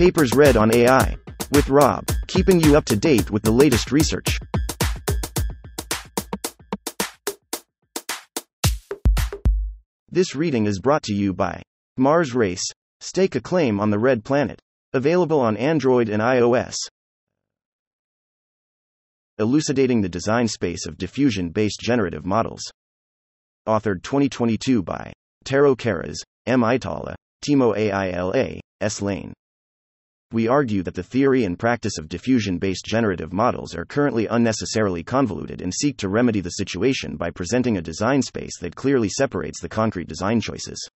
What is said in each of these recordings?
Papers read on AI. With Rob, keeping you up to date with the latest research. This reading is brought to you by Mars Race. Stake a claim on the Red Planet. Available on Android and iOS. Elucidating the design space of diffusion based generative models. Authored 2022 by Tero Karras, M. Aittala, Timo Aila, S. Laine. We argue that the theory and practice of diffusion based generative models are currently unnecessarily convoluted and seek to remedy the situation by presenting a design space that clearly separates the concrete design choices.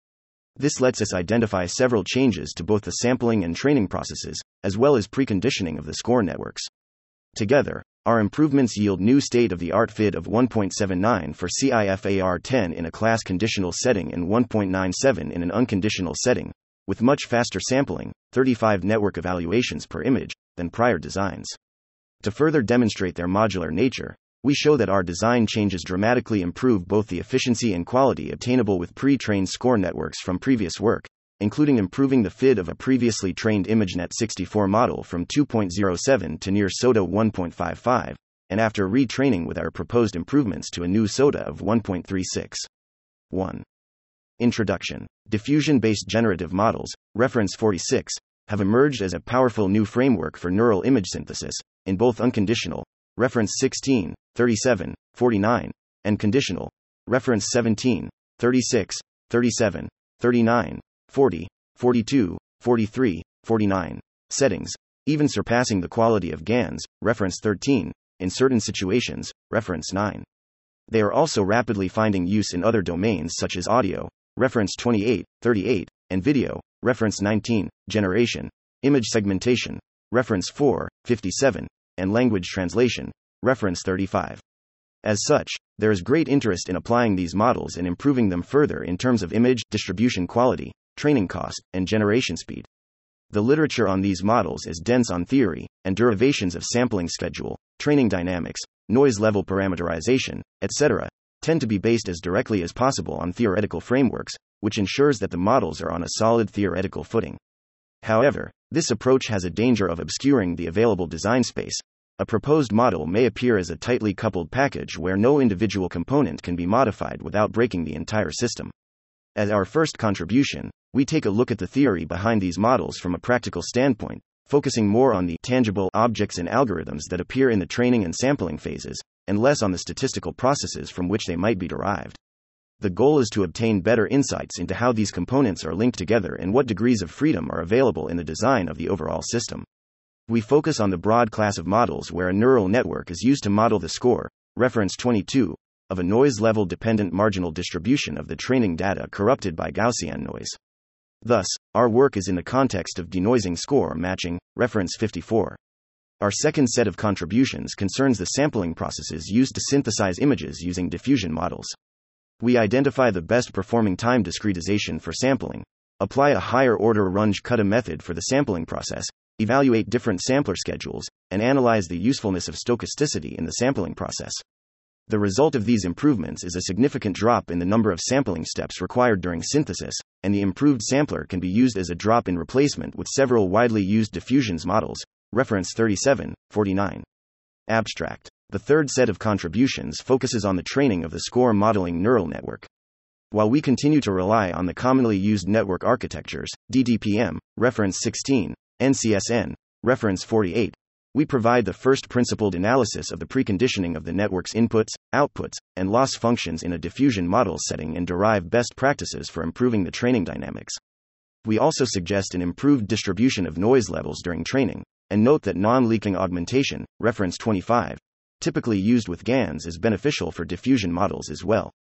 This lets us identify several changes to both the sampling and training processes, as well as preconditioning of the score networks. Together, our improvements yield new state of the art FID of 1.79 for CIFAR 10 in a class conditional setting and 1.97 in an unconditional setting, with much faster sampling, 35 network evaluations per image, than prior designs. To further demonstrate their modular nature, we show that our design changes dramatically improve both the efficiency and quality obtainable with pre trained score networks from previous work, including improving the FID of a previously trained ImageNet 64 model from 2.07 to near SOTA 1.55, and after retraining with our proposed improvements to a new SOTA of 1.36. 1. Introduction Diffusion based generative models, reference 46, have emerged as a powerful new framework for neural image synthesis, in both unconditional, reference 16, 37, 49, and conditional, reference 17, 36, 37, 39, 40, 42, 43, 49 settings, even surpassing the quality of GANs, reference 13, in certain situations, reference 9. They are also rapidly finding use in other domains such as audio, reference 28, 38, and video, reference 19, generation, image segmentation, reference 4, 57, and language translation, reference 35. As such, there is great interest in applying these models and improving them further in terms of image, distribution quality, training cost, and generation speed. The literature on these models is dense on theory and derivations of sampling schedule, training dynamics, noise level parameterization, etc., tend to be based as directly as possible on theoretical frameworks, which ensures that the models are on a solid theoretical footing. However, this approach has a danger of obscuring the available design space. A proposed model may appear as a tightly coupled package where no individual component can be modified without breaking the entire system. As our first contribution, we take a look at the theory behind these models from a practical standpoint, focusing more on the tangible objects and algorithms that appear in the training and sampling phases, and less on the statistical processes from which they might be derived. The goal is to obtain better insights into how these components are linked together and what degrees of freedom are available in the design of the overall system. We focus on the broad class of models where a neural network is used to model the score, reference 22, of a noise level dependent marginal distribution of the training data corrupted by Gaussian noise. Thus, our work is in the context of denoising score matching, reference 54. Our second set of contributions concerns the sampling processes used to synthesize images using diffusion models. We identify the best performing time discretization for sampling, apply a higher order Runge-Kutta method for the sampling process, evaluate different sampler schedules, and analyze the usefulness of stochasticity in the sampling process. The result of these improvements is a significant drop in the number of sampling steps required during synthesis, and the improved sampler can be used as a drop in replacement with several widely used diffusions models, Reference 37, 49. Abstract. The third set of contributions focuses on the training of the score modeling neural network. While we continue to rely on the commonly used network architectures, DDPM, reference 16, NCSN, reference 48, we provide the first principled analysis of the preconditioning of the network's inputs, outputs, and loss functions in a diffusion model setting and derive best practices for improving the training dynamics. We also suggest an improved distribution of noise levels during training, and note that non leaking augmentation, reference 25, typically used with GANs, is beneficial for diffusion models as well.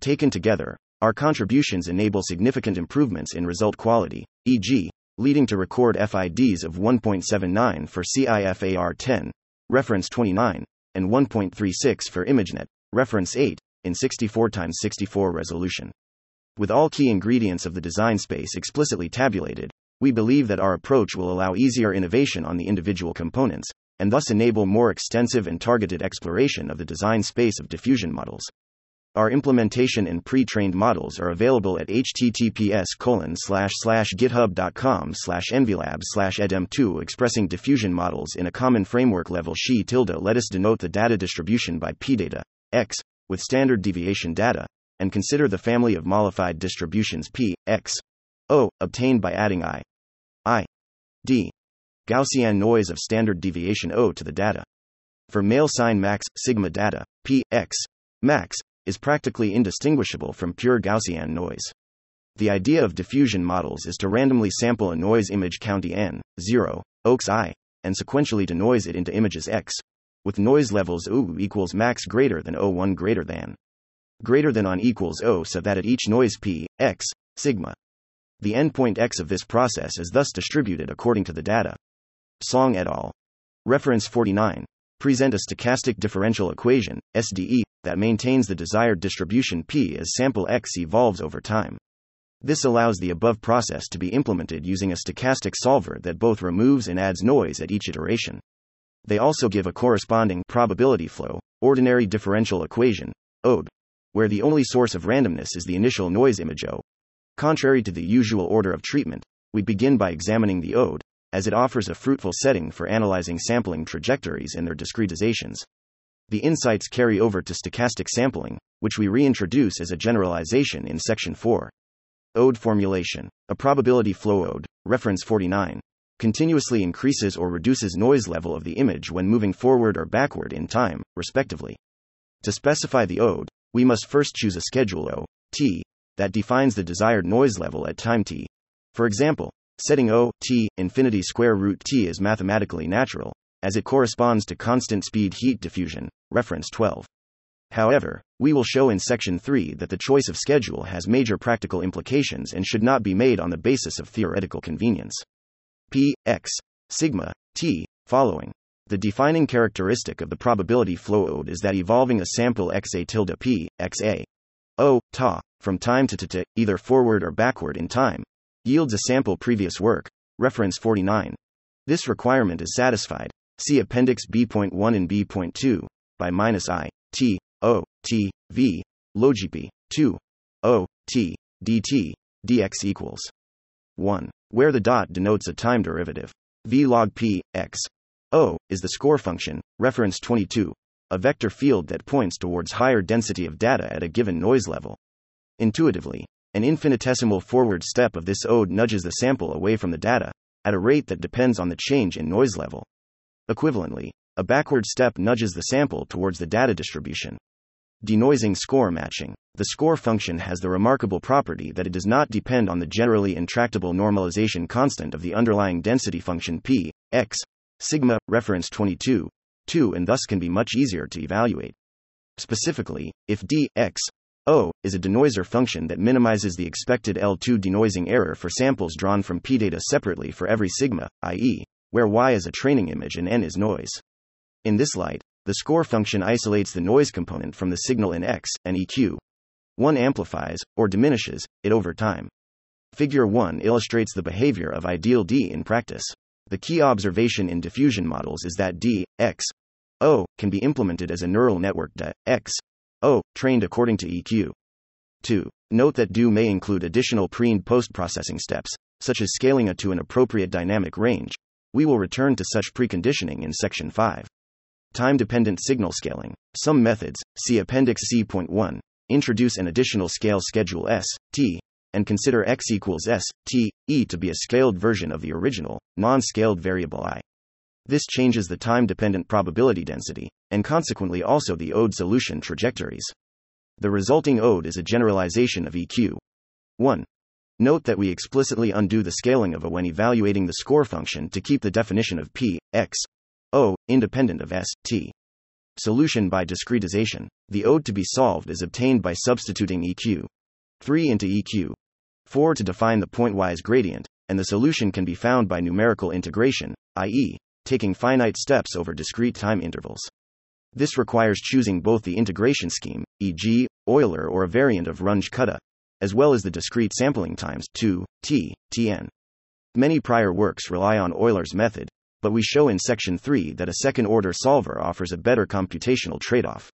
Taken together, our contributions enable significant improvements in result quality, e.g., leading to record FIDs of 1.79 for CIFAR 10, reference 29, and 1.36 for ImageNet, reference 8, in 64 x 64 resolution. With all key ingredients of the design space explicitly tabulated, we believe that our approach will allow easier innovation on the individual components, and thus enable more extensive and targeted exploration of the design space of diffusion models. Our implementation and pre-trained models are available at https github.com slash NVlab slash edm2 expressing diffusion models in a common framework level she tilde let us denote the data distribution by pdata, x, with standard deviation data, and consider the family of mollified distributions p, x, o, obtained by adding i, i, d, Gaussian noise of standard deviation o to the data. For male sign max, sigma data, p, x, max, is practically indistinguishable from pure Gaussian noise. The idea of diffusion models is to randomly sample a noise image county n, 0, oaks i, and sequentially denoise it into images x, with noise levels u equals max greater than o1 greater than greater than on equals o so that at each noise p, x, sigma. The endpoint x of this process is thus distributed according to the data. Song et al. Reference 49 present a stochastic differential equation, SDE, that maintains the desired distribution P as sample X evolves over time. This allows the above process to be implemented using a stochastic solver that both removes and adds noise at each iteration. They also give a corresponding probability flow, ordinary differential equation, ODE, where the only source of randomness is the initial noise image O. Contrary to the usual order of treatment, we begin by examining the ODE, as it offers a fruitful setting for analyzing sampling trajectories and their discretizations. The insights carry over to stochastic sampling, which we reintroduce as a generalization in section 4. Ode formulation. A probability flow ode, reference 49, continuously increases or reduces noise level of the image when moving forward or backward in time, respectively. To specify the ode, we must first choose a schedule O, t, that defines the desired noise level at time t. For example, Setting O, t, infinity square root t is mathematically natural, as it corresponds to constant speed heat diffusion, reference 12. However, we will show in section 3 that the choice of schedule has major practical implications and should not be made on the basis of theoretical convenience. P, x, sigma, t, following. The defining characteristic of the probability flow ode is that evolving a sample xa tilde p, xa, o, ta, from time to t, either forward or backward in time, yields a sample previous work, reference 49. This requirement is satisfied. See Appendix B.1 and B.2 by minus i t o t v logp 2 o t dt dx equals 1, where the dot denotes a time derivative. v log p x o is the score function, reference 22, a vector field that points towards higher density of data at a given noise level. Intuitively, an infinitesimal forward step of this ode nudges the sample away from the data, at a rate that depends on the change in noise level. Equivalently, a backward step nudges the sample towards the data distribution. Denoising score matching. The score function has the remarkable property that it does not depend on the generally intractable normalization constant of the underlying density function p, x, sigma, reference 22, 2 and thus can be much easier to evaluate. Specifically, if d, x, O is a denoiser function that minimizes the expected L2 denoising error for samples drawn from p data separately for every sigma, i.e., where y is a training image and n is noise. In this light, the score function isolates the noise component from the signal in x and EQ. 1 amplifies, or diminishes, it over time. Figure 1 illustrates the behavior of ideal D in practice. The key observation in diffusion models is that D, X, O, can be implemented as a neural network de, X, O, trained according to EQ. 2. Note that do may include additional pre and post processing steps, such as scaling a to an appropriate dynamic range. We will return to such preconditioning in section 5. Time dependent signal scaling. Some methods, see Appendix C.1, introduce an additional scale schedule S, T, and consider x equals S, T, E to be a scaled version of the original, non scaled variable I. This changes the time dependent probability density, and consequently also the ode solution trajectories. The resulting ode is a generalization of EQ. 1. Note that we explicitly undo the scaling of A when evaluating the score function to keep the definition of P, X, O, independent of S, T. Solution by discretization. The ode to be solved is obtained by substituting EQ 3 into EQ 4 to define the pointwise gradient, and the solution can be found by numerical integration, i.e., taking finite steps over discrete time intervals. This requires choosing both the integration scheme, e.g., Euler or a variant of Runge-Kutta, as well as the discrete sampling times 2, t, tn. Many prior works rely on Euler's method, but we show in section 3 that a second order solver offers a better computational trade off.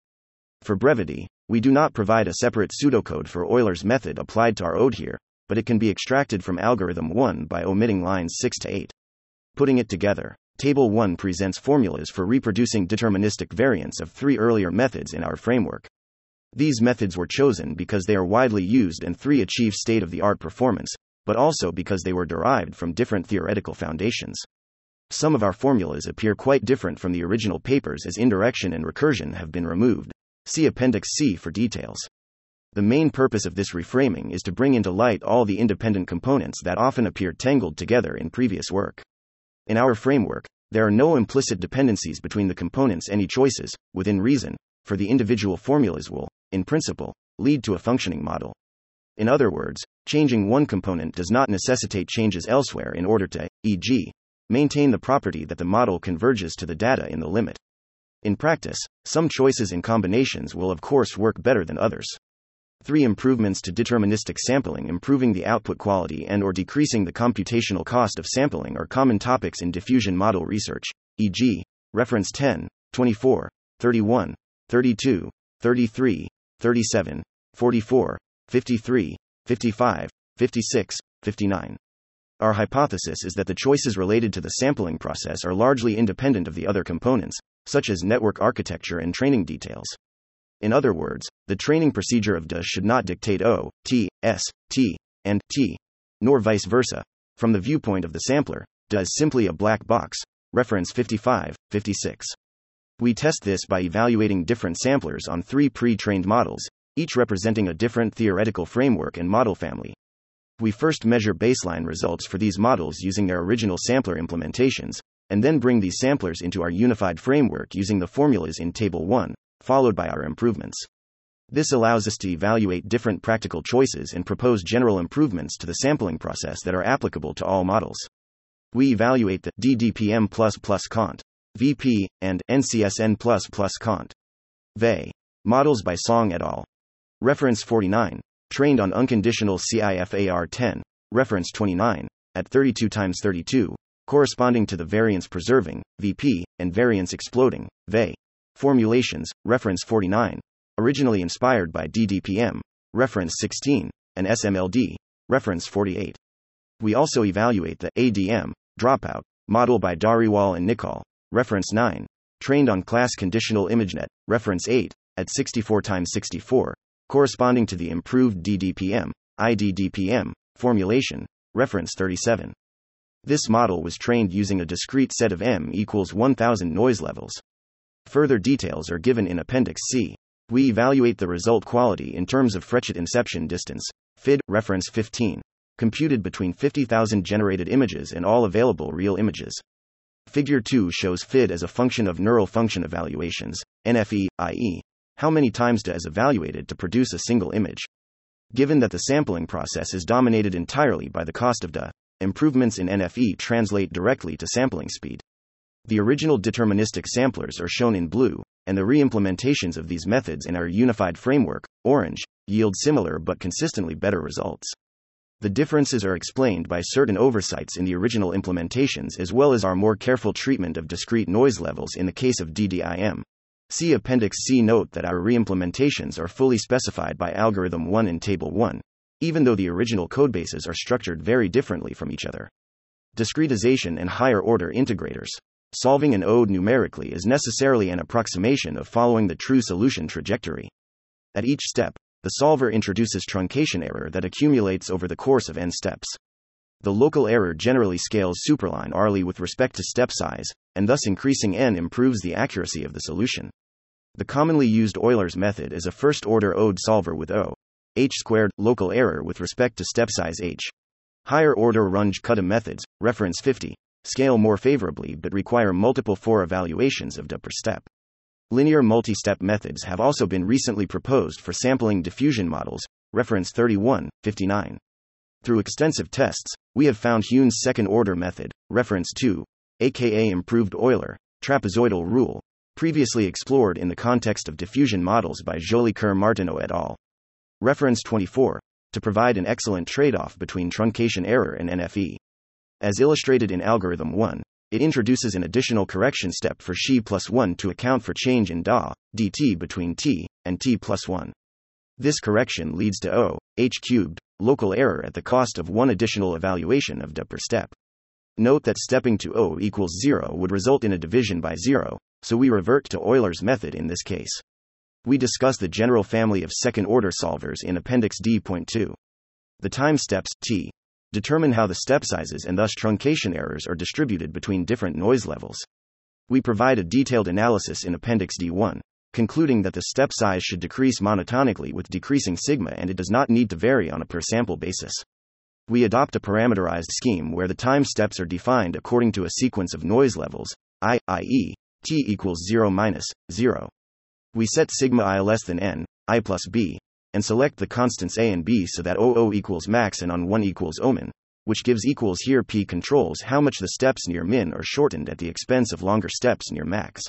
For brevity, We do not provide a separate pseudocode for Euler's method applied to our ode here, but it can be extracted from algorithm 1 by omitting lines 6 to 8. Putting it together, Table 1 presents formulas for reproducing deterministic variants of three earlier methods in our framework. These methods were chosen because they are widely used and three achieve state of the art performance, but also because they were derived from different theoretical foundations. Some of our formulas appear quite different from the original papers as indirection and recursion have been removed. See Appendix C for details. The main purpose of this reframing is to bring into light all the independent components that often appear tangled together in previous work. In our framework, there are no implicit dependencies between the components any choices, within reason, for the individual formulas will, in principle, lead to a functioning model. In other words, changing one component does not necessitate changes elsewhere in order to, e.g., maintain the property that the model converges to the data in the limit. In practice, some choices and combinations will of course work better than others. Three improvements to deterministic sampling improving the output quality and or decreasing the computational cost of sampling are common topics in diffusion model research, e.g., reference 10, 24, 31, 32, 33, 37, 44, 53, 55, 56, 59. Our hypothesis is that the choices related to the sampling process are largely independent of the other components, such as network architecture and training details. In other words, the training procedure of DA should not dictate O, T, S, T, and T, nor vice versa. From the viewpoint of the sampler, DA is simply a black box. Reference 55, 56. We test this by evaluating different samplers on three pre trained models, each representing a different theoretical framework and model family. We first measure baseline results for these models using their original sampler implementations, and then bring these samplers into our unified framework using the formulas in Table 1, followed by our improvements. This allows us to evaluate different practical choices and propose general improvements to the sampling process that are applicable to all models. We evaluate the DDPM Cont, VP, and NCSN Cont. VE models by Song et al. Reference 49, trained on unconditional CIFAR 10, reference 29, at 32 times 32, corresponding to the variance preserving, VP, and variance exploding, VE formulations, reference 49, originally inspired by DDPM, reference 16, and SMLD, reference 48. We also evaluate the ADM dropout model by Dhariwal and Nichol, reference 9, trained on class conditional ImageNet, reference 8, at 64 times 64, corresponding to the improved DDPM, IDDPM formulation, reference 37. This model was trained using a discrete set of M equals 1000 noise levels. Further details are given in Appendix C. We evaluate the result quality in terms of Fréchet inception distance, FID, reference 15, computed between 50,000 generated images and all available real images. Figure 2 shows FID as a function of neural function evaluations, NFE, i.e., how many times DA is evaluated to produce a single image. Given that the sampling process is dominated entirely by the cost of DA, improvements in NFE translate directly to sampling speed. The original deterministic samplers are shown in blue, and the reimplementations of these methods in our unified framework, orange, yield similar but consistently better results. The differences are explained by certain oversights in the original implementations as well as our more careful treatment of discrete noise levels in the case of DDIM. See Appendix C. Note that our reimplementations are fully specified by Algorithm 1 in Table 1, even though the original codebases are structured very differently from each other. Discretization and higher order integrators. Solving an ode numerically is necessarily an approximation of following the true solution trajectory. At each step, the solver introduces truncation error that accumulates over the course of n steps. The local error generally scales superline arly with respect to step size, and thus increasing n improves the accuracy of the solution. The commonly used Euler's method is a first order ode solver with O h squared local error with respect to step size h. Higher order Runge-Kutta methods, reference 50, scale more favorably but require multiple four evaluations of DA per step. Linear multi-step methods have also been recently proposed for sampling diffusion models, reference 31, 59. Through extensive tests, we have found Heun's second-order method, reference 2, aka improved Euler, trapezoidal rule, previously explored in the context of diffusion models by Jolicoeur-Martineau et al. Reference 24, to provide an excellent trade-off between truncation error and NFE. As illustrated in Algorithm 1, it introduces an additional correction step for xi plus 1 to account for change in da, dt between t and t plus 1. This correction leads to O, h cubed, local error at the cost of one additional evaluation of da per step. Note that stepping to O equals 0 would result in a division by 0, so we revert to Euler's method in this case. We discuss the general family of second order solvers in Appendix D.2. The time steps, t, determine how the step sizes and thus truncation errors are distributed between different noise levels. We provide a detailed analysis in Appendix D1, concluding that the step size should decrease monotonically with decreasing sigma and it does not need to vary on a per sample basis. We adopt a parameterized scheme where the time steps are defined according to a sequence of noise levels, i, i.e., t equals 0 minus 0. We set sigma i less than n, i plus b, and select the constants a and b so that OO equals max and on 1 equals omin, which gives equals here p controls how much the steps near min are shortened at the expense of longer steps near max.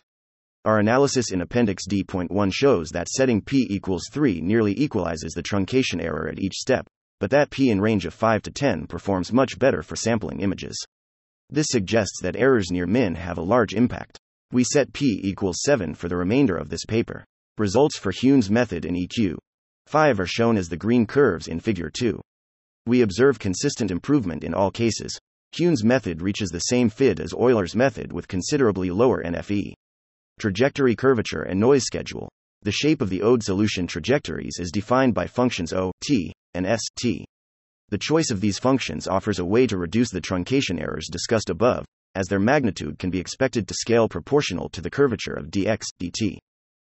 Our analysis in Appendix D.1 shows that setting p equals 3 nearly equalizes the truncation error at each step, but that p in range of 5 to 10 performs much better for sampling images. This suggests that errors near min have a large impact. We set p equals 7 for the remainder of this paper. Results for Heun's method in EQ 5 are shown as the green curves in Figure 2. We observe consistent improvement in all cases. Heun's method reaches the same FID as Euler's method with considerably lower NFE. Trajectory curvature and noise schedule. The shape of the ODE solution trajectories is defined by functions O, t, and S, t. The choice of these functions offers a way to reduce the truncation errors discussed above, as their magnitude can be expected to scale proportional to the curvature of dx, dt.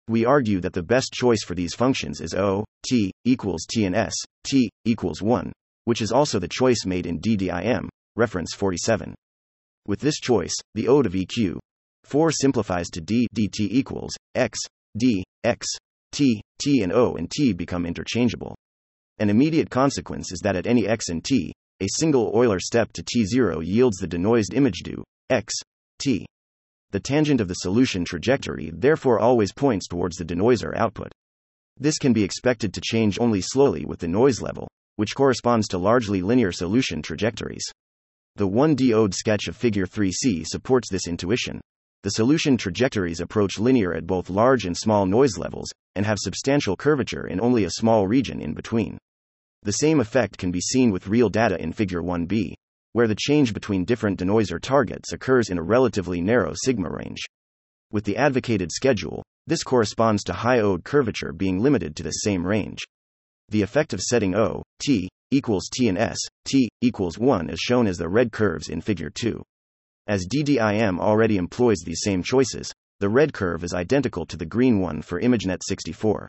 We argue that the best choice for these functions is O, t, equals t and s, t, equals 1, which is also the choice made in DDIM, reference 47. With this choice, the ode of EQ 4 simplifies to d dt equals x, d, x, t, t and o and t become interchangeable. An immediate consequence is that at any x and t, a single Euler step to t0 yields the denoised image do x, t the tangent of the solution trajectory therefore always points towards the denoiser output. This can be expected to change only slowly with the noise level, which corresponds to largely linear solution trajectories. The 1D ode sketch of Figure 3c supports this intuition. The solution trajectories approach linear at both large and small noise levels, and have substantial curvature in only a small region in between. The same effect can be seen with real data in Figure 1b where the change between different denoiser targets occurs in a relatively narrow sigma range. With the advocated schedule, this corresponds to high ode curvature being limited to the same range. The effect of setting O, T, equals T and S, T, equals 1 is shown as the red curves in Figure 2. As DDIM already employs these same choices, the red curve is identical to the green one for ImageNet 64.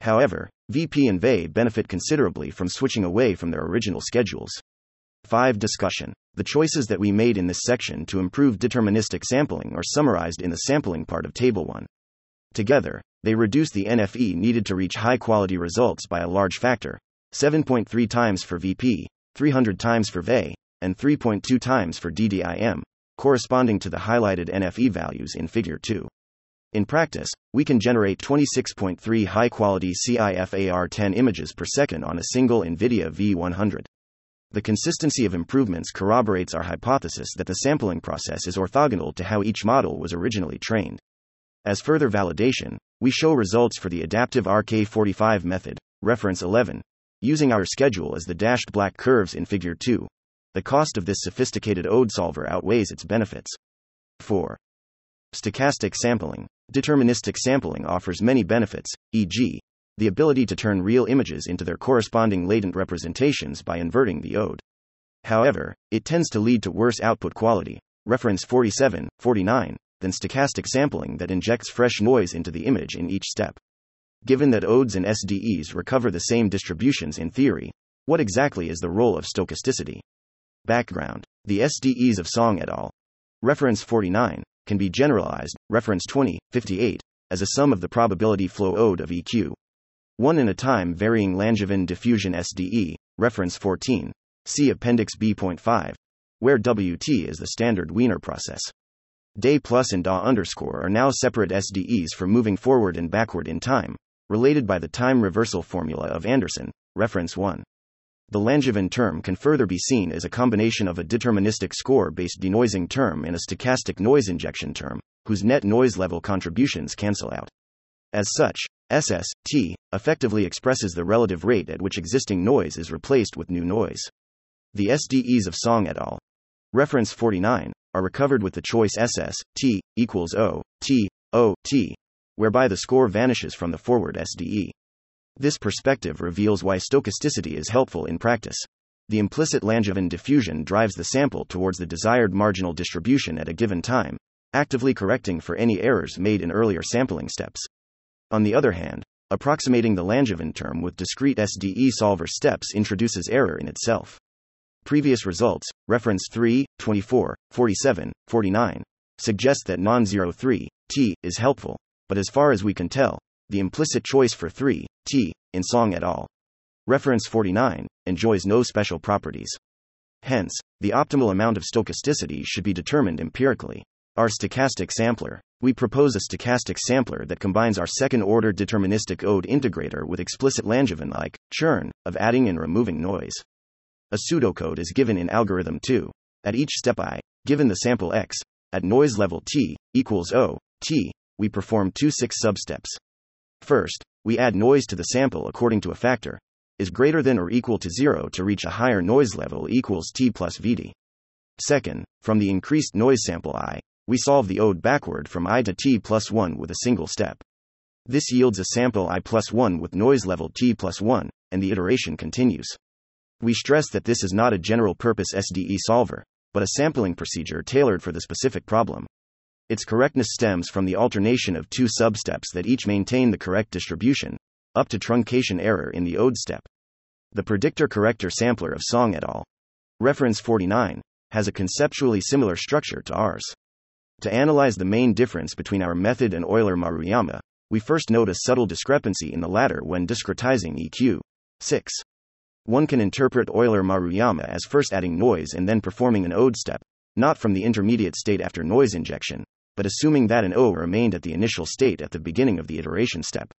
However, VP and VE benefit considerably from switching away from their original schedules. 5. Discussion. The choices that we made in this section to improve deterministic sampling are summarized in the sampling part of Table 1. Together, they reduce the NFE needed to reach high quality results by a large factor 7.3 times for VP, 300 times for VE, and 3.2 times for DDIM, corresponding to the highlighted NFE values in Figure 2. In practice, we can generate 26.3 high quality CIFAR 10 images per second on a single NVIDIA V100. The consistency of improvements corroborates our hypothesis that the sampling process is orthogonal to how each model was originally trained. As further validation, we show results for the adaptive RK45 method, reference 11, using our schedule as the dashed black curves in Figure 2. The cost of this sophisticated ODE solver outweighs its benefits. 4. Stochastic sampling. Deterministic sampling offers many benefits, e.g., the ability to turn real images into their corresponding latent representations by inverting the ode. However, it tends to lead to worse output quality, reference 47, 49, than stochastic sampling that injects fresh noise into the image in each step. Given that odes and SDEs recover the same distributions in theory, what exactly is the role of stochasticity? Background The SDEs of Song et al. Reference 49 can be generalized, reference 20, 58, as a sum of the probability flow ode of EQ, one in a time varying Langevin diffusion SDE, reference 14. See Appendix B.5, where WT is the standard Wiener process. Day plus and DA underscore are now separate SDEs for moving forward and backward in time, related by the time reversal formula of Anderson, reference 1. The Langevin term can further be seen as a combination of a deterministic score based denoising term and a stochastic noise injection term, whose net noise level contributions cancel out. As such, SS, T, effectively expresses the relative rate at which existing noise is replaced with new noise. The SDEs of Song et al. Reference 49 are recovered with the choice SS, T, equals O, T, O, T, whereby the score vanishes from the forward SDE. This perspective reveals why stochasticity is helpful in practice. The implicit Langevin diffusion drives the sample towards the desired marginal distribution at a given time, actively correcting for any errors made in earlier sampling steps. On the other hand, approximating the Langevin term with discrete SDE solver steps introduces error in itself. Previous results, reference 3, 24, 47, 49, suggest that non zero 3, T, is helpful, but as far as we can tell, the implicit choice for 3, T, in Song et al. Reference 49, enjoys no special properties. Hence, the optimal amount of stochasticity should be determined empirically. Our stochastic sampler. We propose a stochastic sampler that combines our second order deterministic ode integrator with explicit Langevin like churn of adding and removing noise. A pseudocode is given in algorithm 2. At each step i, given the sample x, at noise level t equals o, t, we perform two six substeps. First, we add noise to the sample according to a factor is greater than or equal to 0 to reach a higher noise level equals t plus vd. Second, from the increased noise sample i, we solve the ode backward from i to t plus 1 with a single step. This yields a sample i plus 1 with noise level t plus 1, and the iteration continues. We stress that this is not a general purpose SDE solver, but a sampling procedure tailored for the specific problem. Its correctness stems from the alternation of two substeps that each maintain the correct distribution, up to truncation error in the ode step. The predictor corrector sampler of Song et al. Reference 49 has a conceptually similar structure to ours. To analyze the main difference between our method and Euler Maruyama, we first note a subtle discrepancy in the latter when discretizing EQ. 6. One can interpret Euler Maruyama as first adding noise and then performing an ode step, not from the intermediate state after noise injection, but assuming that an O remained at the initial state at the beginning of the iteration step.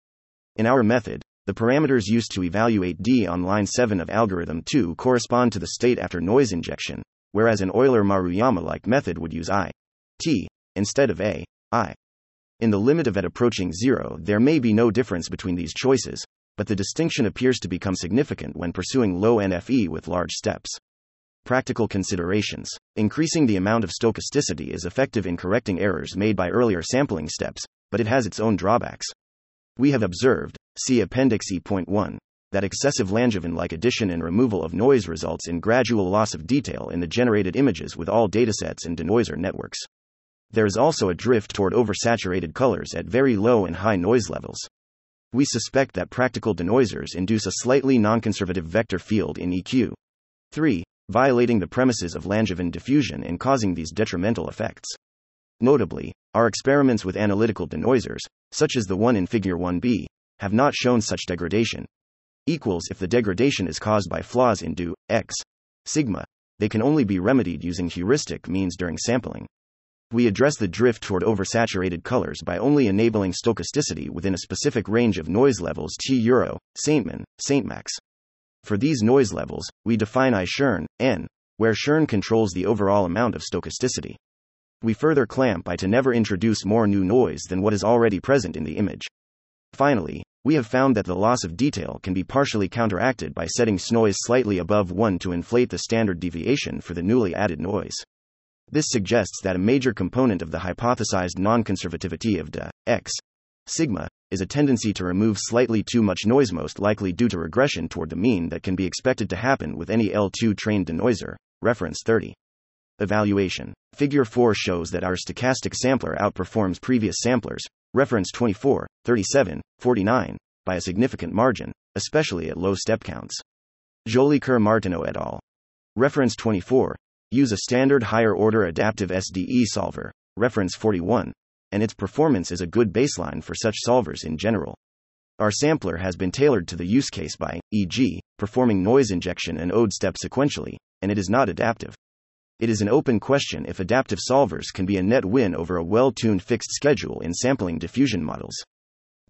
In our method, the parameters used to evaluate D on line 7 of algorithm 2 correspond to the state after noise injection, whereas an Euler Maruyama like method would use I, T, instead of A, I. In the limit of at approaching 0, there may be no difference between these choices, but the distinction appears to become significant when pursuing low NFE with large steps. Practical considerations. Increasing the amount of stochasticity is effective in correcting errors made by earlier sampling steps, but it has its own drawbacks. We have observed, see Appendix E.1, that excessive Langevin like addition and removal of noise results in gradual loss of detail in the generated images with all datasets and denoiser networks. There is also a drift toward oversaturated colors at very low and high noise levels. We suspect that practical denoisers induce a slightly nonconservative vector field in EQ. 3 violating the premises of Langevin diffusion and causing these detrimental effects. Notably, our experiments with analytical denoisers, such as the one in Figure 1b, have not shown such degradation. Equals if the degradation is caused by flaws in do, x, sigma, they can only be remedied using heuristic means during sampling. We address the drift toward oversaturated colors by only enabling stochasticity within a specific range of noise levels T euro, Saintman, Saintmax. For these noise levels, we define I churn, n, where churn controls the overall amount of stochasticity. We further clamp I to never introduce more new noise than what is already present in the image. Finally, we have found that the loss of detail can be partially counteracted by setting SNOISE slightly above 1 to inflate the standard deviation for the newly added noise. This suggests that a major component of the hypothesized non-conservativity of the x sigma is a tendency to remove slightly too much noise, most likely due to regression toward the mean that can be expected to happen with any L2 trained denoiser. Reference 30. Evaluation. Figure 4 shows that our stochastic sampler outperforms previous samplers, reference 24, 37, 49, by a significant margin, especially at low step counts. Jolie Jolicoeur Martineau et al. Reference 24. Use a standard higher order adaptive SDE solver, reference 41, and its performance is a good baseline for such solvers in general. Our sampler has been tailored to the use case by, e.g., performing noise injection and ode step sequentially, and it is not adaptive. It is an open question if adaptive solvers can be a net win over a well tuned fixed schedule in sampling diffusion models.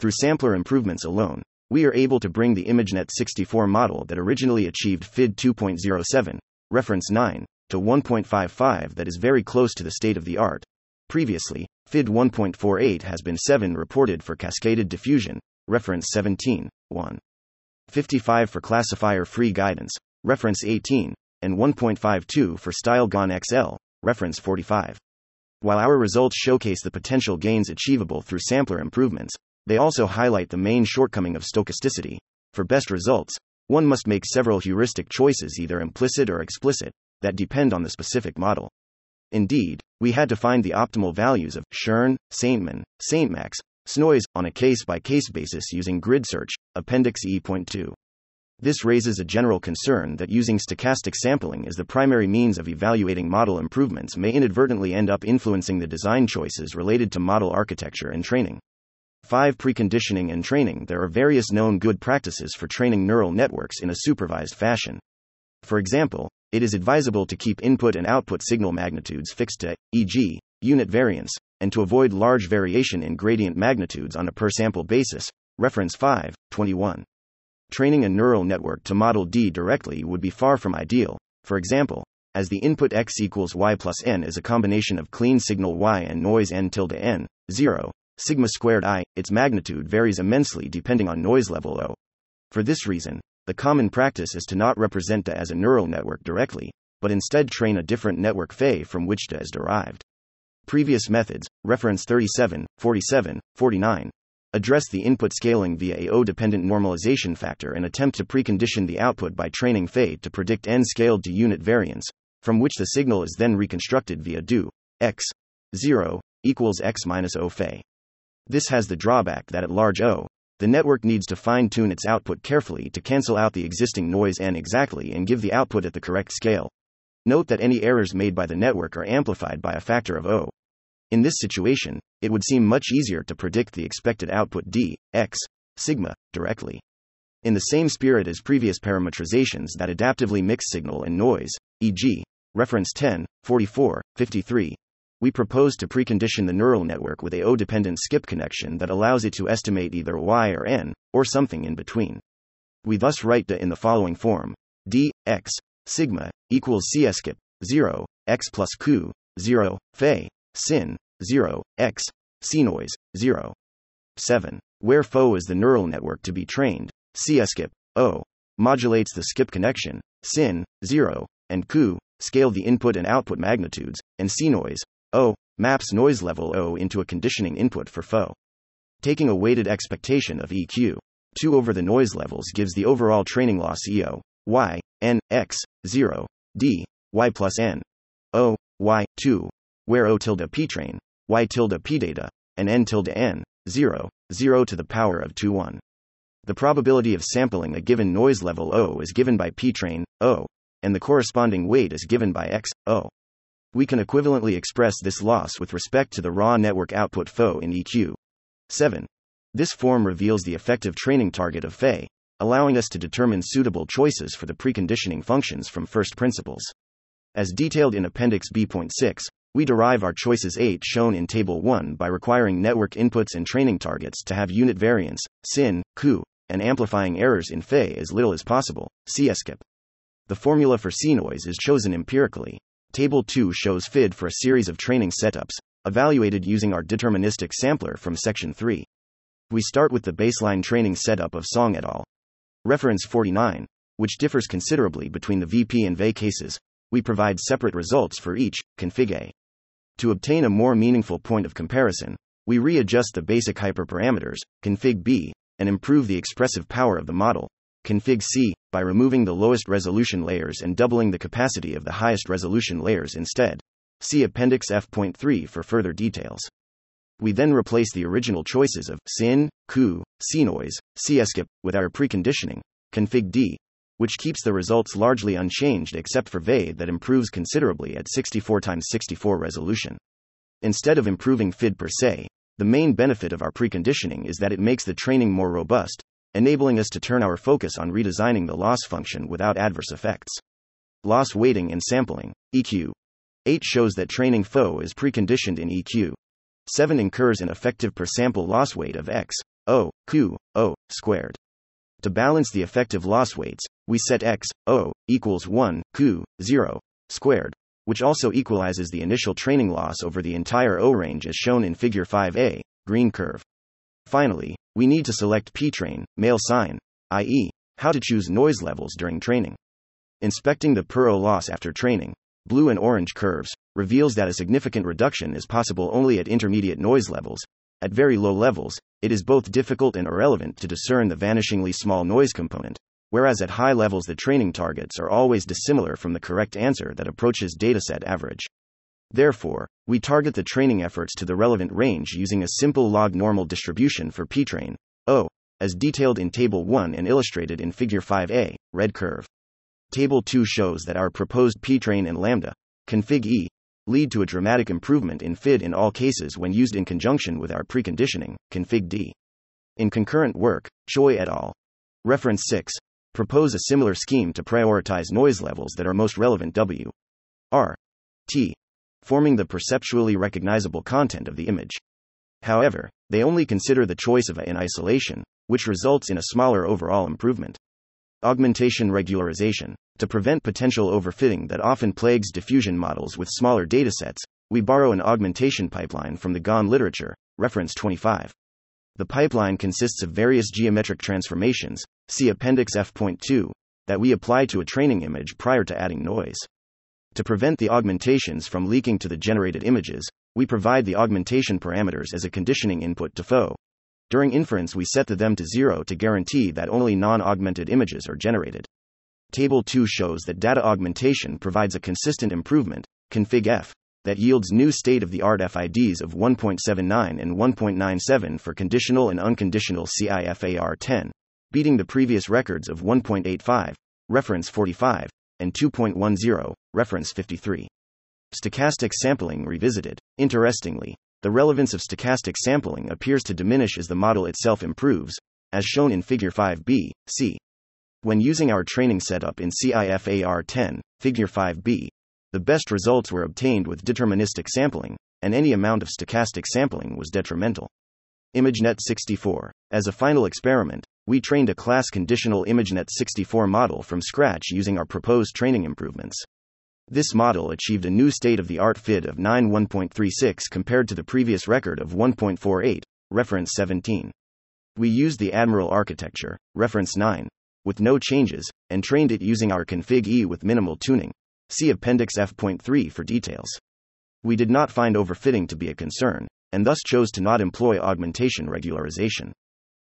Through sampler improvements alone, we are able to bring the ImageNet 64 model that originally achieved FID 2.07, reference 9, to 1.55 that is very close to the state of the art. Previously, FID 1.48 has been 7 reported for cascaded diffusion, reference 17, 1. 55 for classifier free guidance, reference 18, and 1.52 for StyleGAN XL, reference 45. While our results showcase the potential gains achievable through sampler improvements, they also highlight the main shortcoming of stochasticity. For best results, one must make several heuristic choices, either implicit or explicit, that depend on the specific model. Indeed, we had to find the optimal values of Schoen, Saintman, Saintmax, SNOIS on a case by case basis using grid search, Appendix E.2. This raises a general concern that using stochastic sampling as the primary means of evaluating model improvements may inadvertently end up influencing the design choices related to model architecture and training. 5. Preconditioning and training There are various known good practices for training neural networks in a supervised fashion. For example, it is advisable to keep input and output signal magnitudes fixed to, e.g., unit variance, and to avoid large variation in gradient magnitudes on a per sample basis. Reference 5, 21 training a neural network to model D directly would be far from ideal. For example, as the input x equals y plus n is a combination of clean signal y and noise n tilde n, 0, sigma squared i, its magnitude varies immensely depending on noise level O. For this reason, the common practice is to not represent DA as a neural network directly, but instead train a different network phe from which DA is derived. Previous methods, reference 37, 47, 49, address the input scaling via a O-dependent normalization factor and attempt to precondition the output by training phe to predict n scaled to unit variance, from which the signal is then reconstructed via do x 0 equals x minus O phe. This has the drawback that at large O, the network needs to fine tune its output carefully to cancel out the existing noise n exactly and give the output at the correct scale. Note that any errors made by the network are amplified by a factor of O. In this situation, it would seem much easier to predict the expected output d, x, sigma, directly. In the same spirit as previous parametrizations that adaptively mix signal and noise, e.g., reference 10, 44, 53, we propose to precondition the neural network with a O-dependent skip connection that allows it to estimate either y or n, or something in between. We thus write DA in the following form d, x, sigma, equals c skip, 0, x plus q, 0, phe, sin, 0, x, cnoise, 0. 7. Where pho is the neural network to be trained, c skip, o, modulates the skip connection, sin, 0, and q scale the input and output magnitudes, and cnoise, o, maps noise level o into a conditioning input for FO. Taking a weighted expectation of EQ, 2 over the noise levels gives the overall training loss EO, y, n, x, 0, d, y plus n, o, y, 2, where O tilde p train, y tilde p data, and n tilde n, 0, 0 to the power of 2 1. The probability of sampling a given noise level O is given by p train, O, and the corresponding weight is given by x, O. We can equivalently express this loss with respect to the raw network output pho in EQ. 7. This form reveals the effective training target of phe, allowing us to determine suitable choices for the preconditioning functions from first principles. As detailed in Appendix B.6, we derive our choices 8 shown in Table 1 by requiring network inputs and training targets to have unit variance, sin, ku, and amplifying errors in phe as little as possible, skip. The formula for cnoise is chosen empirically. Table 2 shows FID for a series of training setups, evaluated using our deterministic sampler from Section 3. We start with the baseline training setup of Song et al. Reference 49, which differs considerably between the VP and VE cases. We provide separate results for each, config A. To obtain a more meaningful point of comparison, we readjust the basic hyperparameters, config B, and improve the expressive power of the model, config C, by removing the lowest resolution layers and doubling the capacity of the highest resolution layers instead. See Appendix F.3 for further details. We then replace the original choices of sin, ku, cnoise, skip with our preconditioning, config D, which keeps the results largely unchanged except for VE that improves considerably at 64 x 64 resolution. Instead of improving FID per se, the main benefit of our preconditioning is that it makes the training more robust, enabling us to turn our focus on redesigning the loss function without adverse effects. Loss weighting and sampling, EQ. 8 shows that training pho is preconditioned in EQ. 7 incurs an effective per sample loss weight of x, O, Q, O, squared. To balance the effective loss weights, we set x, o, equals 1, q, 0, squared, which also equalizes the initial training loss over the entire O range as shown in Figure 5a, green curve. Finally, we need to select p-train, male sign, i.e., how to choose noise levels during training. Inspecting the per O loss after training, blue and orange curves, reveals that a significant reduction is possible only at intermediate noise levels. At very low levels, it is both difficult and irrelevant to discern the vanishingly small noise component, whereas at high levels the training targets are always dissimilar from the correct answer that approaches dataset average. Therefore, we target the training efforts to the relevant range using a simple log normal distribution for ptrain, O, as detailed in Table 1 and illustrated in Figure 5a, red curve. Table 2 shows that our proposed ptrain and lambda, config E, lead to a dramatic improvement in FID in all cases when used in conjunction with our preconditioning, config D. In concurrent work, Choi et al. Reference 6 propose a similar scheme to prioritize noise levels that are most relevant W. R. T. Forming the perceptually recognizable content of the image. However, they only consider the choice of A in isolation, which results in a smaller overall improvement. Augmentation regularization. To prevent potential overfitting that often plagues diffusion models with smaller datasets, we borrow an augmentation pipeline from the GAN literature, reference 25. The pipeline consists of various geometric transformations, see Appendix F.2, that we apply to a training image prior to adding noise. To prevent the augmentations from leaking to the generated images, we provide the augmentation parameters as a conditioning input to FO. During inference, we set the them to 0 to guarantee that only non augmented images are generated. Table 2 shows that data augmentation provides a consistent improvement, config F, that yields new state of the art FIDs of 1.79 and 1.97 for conditional and unconditional CIFAR 10, beating the previous records of 1.85, reference 45, and 2.10, reference 53. Stochastic sampling revisited. Interestingly, the relevance of stochastic sampling appears to diminish as the model itself improves, as shown in Figure 5b, c. When using our training setup in CIFAR 10, Figure 5b, the best results were obtained with deterministic sampling, and any amount of stochastic sampling was detrimental. ImageNet 64. As a final experiment, we trained a class conditional ImageNet 64 model from scratch using our proposed training improvements. This model achieved a new state of the art FID of 9.1.36 compared to the previous record of 1.48, reference 17. We used the Admiral architecture, reference 9, with no changes, and trained it using our config E with minimal tuning. See Appendix F.3 for details. We did not find overfitting to be a concern, and thus chose to not employ augmentation regularization.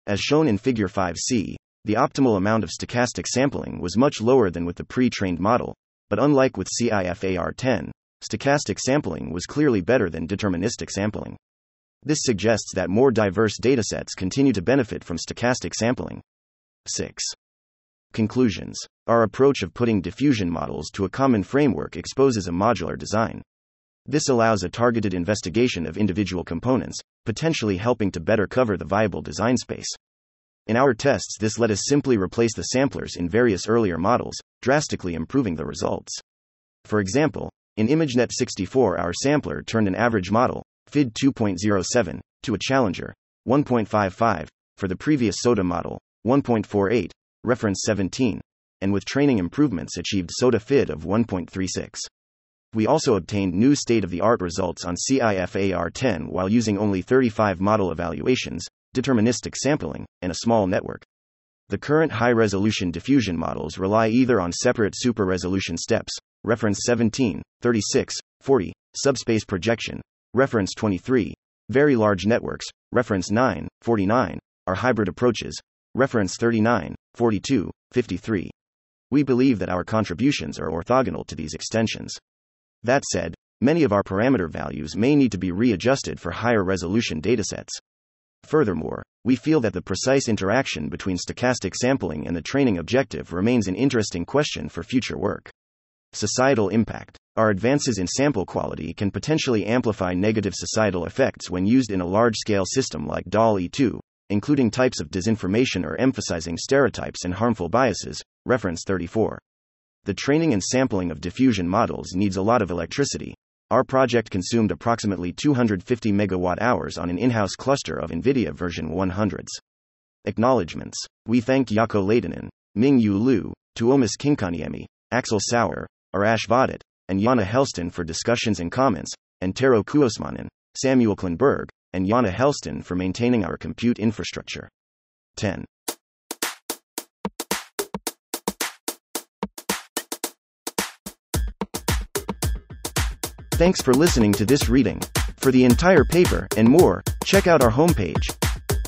As shown in Figure 5c, the optimal amount of stochastic sampling was much lower than with the pre trained model, but unlike with CIFAR 10, stochastic sampling was clearly better than deterministic sampling. This suggests that more diverse datasets continue to benefit from stochastic sampling. 6. Conclusions Our approach of putting diffusion models to a common framework exposes a modular design. This allows a targeted investigation of individual components, potentially helping to better cover the viable design space. In our tests, this let us simply replace the samplers in various earlier models, drastically improving the results. For example, in ImageNet 64, our sampler turned an average model, FID 2.07, to a challenger, 1.55, for the previous SOTA model, 1.48, reference 17, and with training improvements achieved SOTA FID of 1.36. We also obtained new state of the art results on CIFAR 10 while using only 35 model evaluations, deterministic sampling, and a small network. The current high resolution diffusion models rely either on separate super resolution steps, reference 17, 36, 40, subspace projection, reference 23, very large networks, reference 9, 49, are hybrid approaches, reference 39, 42, 53. We believe that our contributions are orthogonal to these extensions. That said, many of our parameter values may need to be readjusted for higher resolution datasets. Furthermore, we feel that the precise interaction between stochastic sampling and the training objective remains an interesting question for future work. Societal impact. Our advances in sample quality can potentially amplify negative societal effects when used in a large scale system like DALL-E 2, including types of disinformation or emphasizing stereotypes and harmful biases, reference 34. The training and sampling of diffusion models needs a lot of electricity. Our project consumed approximately 250 megawatt hours on an in house cluster of NVIDIA version 100s. Acknowledgements. We thank Jaakko Lehtinen, Ming Yu Liu, Tuomas Kynkäänniemi, Axel Sauer, Arash Vahdat, and Janne Hellsten for discussions and comments, and Tero Kuosmanen, Samuel Klenberg, and Janne Hellsten for maintaining our compute infrastructure. 10. Thanks for listening to this reading. For the entire paper and more, check out our homepage,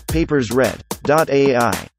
papersread.ai.